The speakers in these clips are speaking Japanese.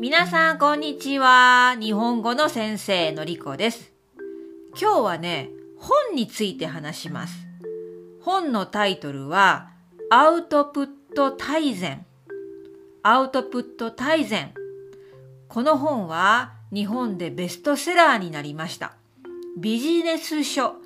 皆さんこんにちは。日本語の先生のりこです。今日はね、本について話します。本のタイトルは、アウトプット大全。アウトプット大全。この本は日本でベストセラーになりました。ビジネス書、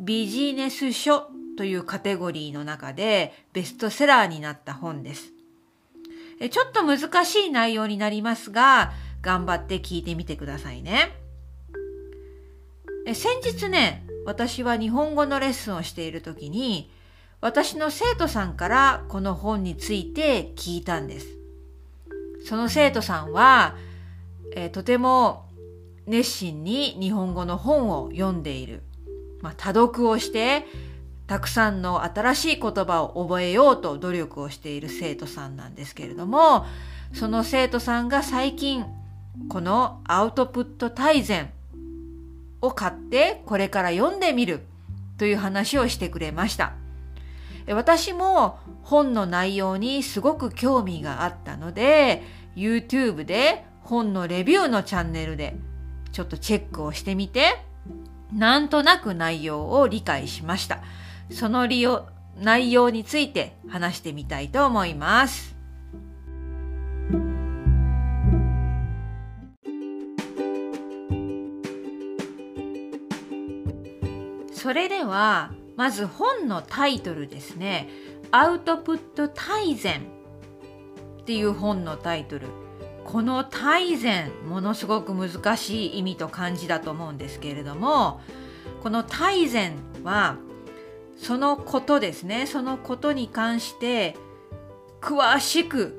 ビジネス書というカテゴリーの中でベストセラーになった本です。えちょっと難しい内容になりますが、頑張って聞いてみてくださいね。え先日ね、私は日本語のレッスンをしている時に、私の生徒さんからこの本について聞いたんです。その生徒さんは、えとても熱心に日本語の本を読んでいる。まあ、多読をして、たくさんの新しい言葉を覚えようと努力をしている生徒さんなんですけれども、その生徒さんが最近、このアウトプット大全を買ってこれから読んでみるという話をしてくれました。私も本の内容にすごく興味があったので、YouTube で本のレビューのチャンネルでちょっとチェックをしてみて、なんとなく内容を理解しました。その利用内容について話してみたいと思います。それではまず本のタイトルですね「アウトプット大全」っていう本のタイトルこの大全ものすごく難しい意味と漢字だと思うんですけれどもこの大全はそのことですね。そのことに関して詳しく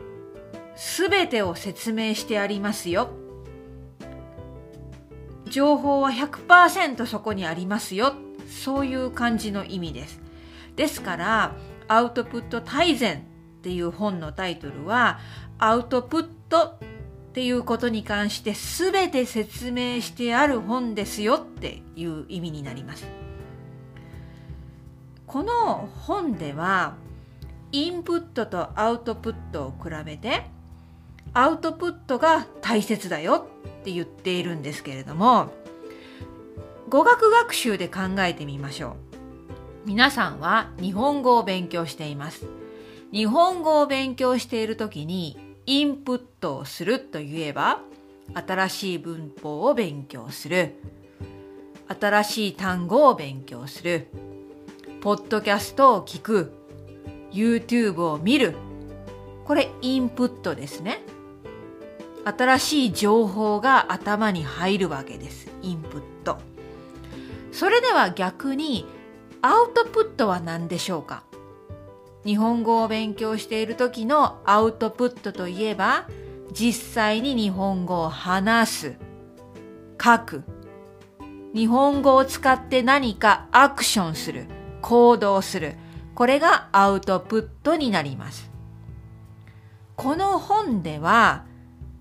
全てを説明してありますよ。情報は100%そこにありますよ。そういう感じの意味です。ですからアウトプット大全っていう本のタイトルはアウトプットっていうことに関して全て説明してある本ですよっていう意味になります。この本ではインプットとアウトプットを比べてアウトプットが大切だよって言っているんですけれども語学学習で考えてみましょう。皆さんは日本語を勉強しています。日本語を勉強している時にインプットをするといえば新しい文法を勉強する。新しい単語を勉強する。ポッドキャストを聞く YouTube を見る。これインプットですね。新しい情報が頭に入るわけです。インプット。それでは逆にアウトプットは何でしょうか？日本語を勉強している時のアウトプットといえば実際に日本語を話す書く。日本語を使って何かアクションする。行動する。これがアウトプットになります。この本では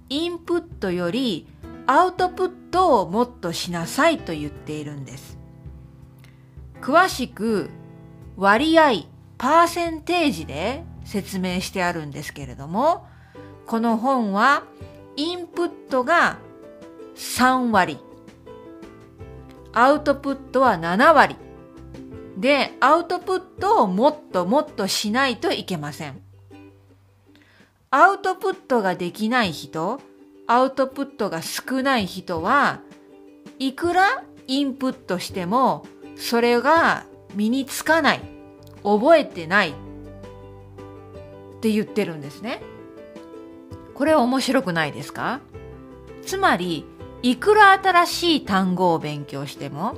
インプットよりアウトプットをもっとしなさいと言っているんです。詳しく割合パーセンテージで説明してあるんですけれどもこの本はインプットが3割。アウトプットは7割。でアウトプットをもっともっとしないといけませんアウトプットができない人アウトプットが少ない人はいくらインプットしてもそれが身につかない覚えてないって言ってるんですね。これ面白くないですか？つまりいくら新しい単語を勉強しても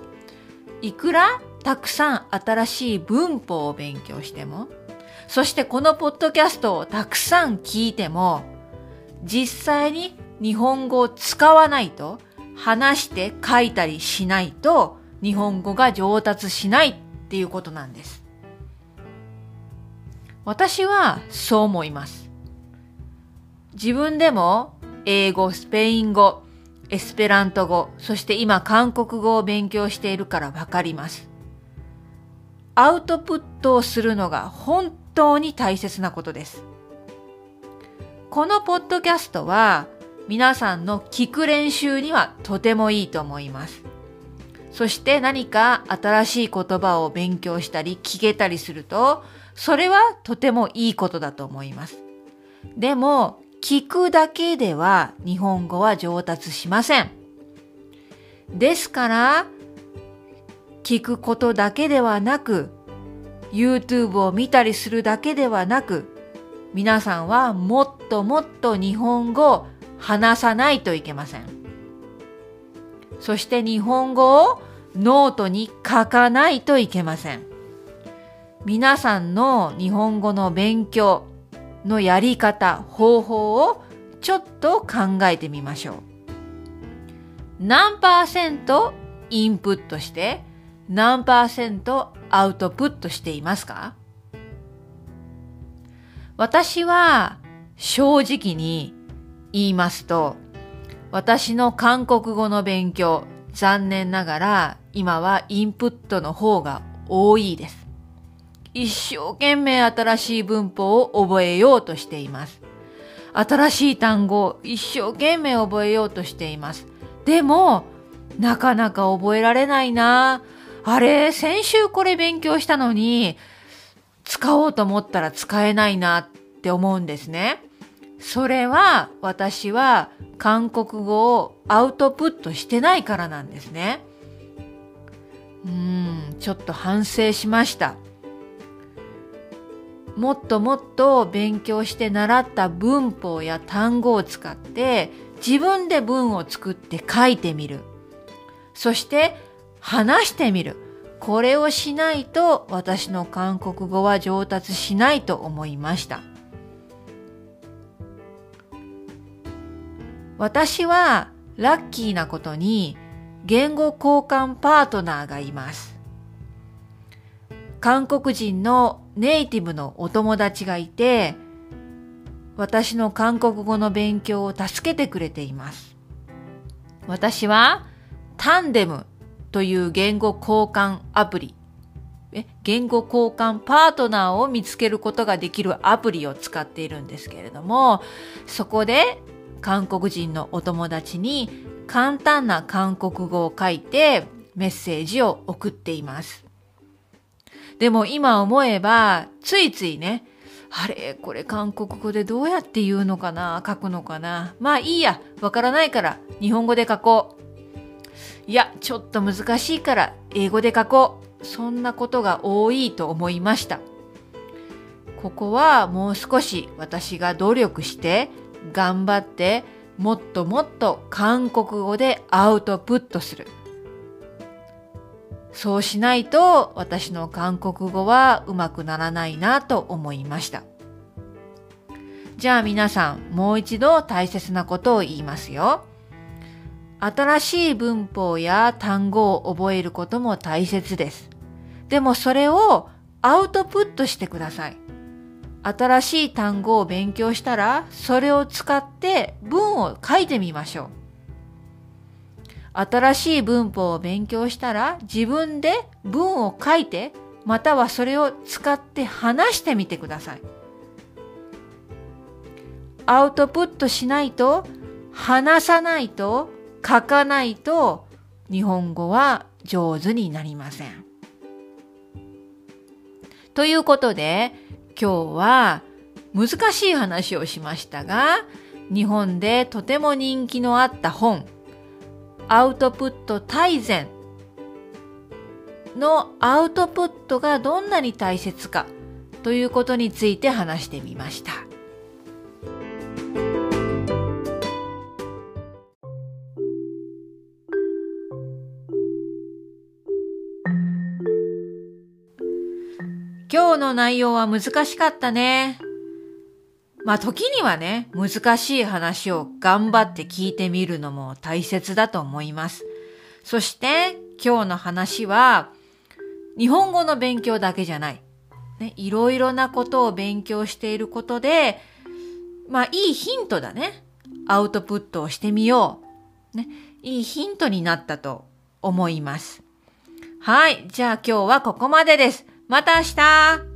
いくらたくさん新しい文法を勉強してもそしてこのポッドキャストをたくさん聞いても実際に日本語を使わないと話して書いたりしないと日本語が上達しないっていうことなんです。私はそう思います。自分でも英語、スペイン語、エスペラント語、そして今韓国語を勉強しているからわかります。アウトプットをするのが本当に大切なことです。このポッドキャストは皆さんの聞く練習にはとてもいいと思います。そして何か新しい言葉を勉強したり聞けたりすると、それはとてもいいことだと思います。でも、聞くだけでは日本語は上達しません。ですから、聞くことだけではなく、YouTube を見たりするだけではなく、皆さんはもっともっと日本語を話さないといけません。そして日本語をノートに書かないといけません。皆さんの日本語の勉強のやり方、方法をちょっと考えてみましょう。何パーセントインプットして何パーセントアウトプットしていますか？私は正直に言いますと、私の韓国語の勉強、残念ながら今はインプットの方が多いです。一生懸命新しい文法を覚えようとしています。新しい単語を一生懸命覚えようとしています。でも、なかなか覚えられないな。あれ、先週これ勉強したのに、使おうと思ったら使えないなって思うんですね。それは私は韓国語をアウトプットしてないからなんですね。うん、ちょっと反省しました。もっともっと勉強して習った文法や単語を使って自分で文を作って書いてみる。そして話してみる。これをしないと私の韓国語は上達しないと思いました。私はラッキーなことに言語交換パートナーがいます。韓国人のネイティブのお友達がいて、私の韓国語の勉強を助けてくれています。私はタンデムという言語交換アプリ、え言語交換パートナーを見つけることができるアプリを使っているんですけれども、そこで韓国人のお友達に簡単な韓国語を書いてメッセージを送っています。でも今思えば、ついついね、あれこれ韓国語でどうやって言うのかな書くのかなまあいいや、わからないから日本語で書こう。いや、ちょっと難しいから英語で書こう。そんなことが多いと思いました。ここはもう少し私が努力して頑張ってもっともっと韓国語でアウトプットする。そうしないと私の韓国語はうまくならないなと思いました。じゃあ皆さんもう一度大切なことを言いますよ。新しい文法や単語を覚えることも大切です。でもそれをアウトプットしてください。新しい単語を勉強したら、それを使って文を書いてみましょう。新しい文法を勉強したら、自分で文を書いて、またはそれを使って話してみてください。アウトプットしないと、話さないと、書かないと、日本語は上手になりません。ということで、今日は難しい話をしましたが、日本でとても人気のあった本、アウトプット大全のアウトプットがどんなに大切かということについて話してみました。今日の内容は難しかったね。まあ時にはね、難しい話を頑張って聞いてみるのも大切だと思います。そして今日の話は日本語の勉強だけじゃない。ね、いろいろなことを勉強していることで、まあいいヒントだね。アウトプットをしてみよう。ね、いいヒントになったと思います。はい。じゃあ今日はここまでです。また明日。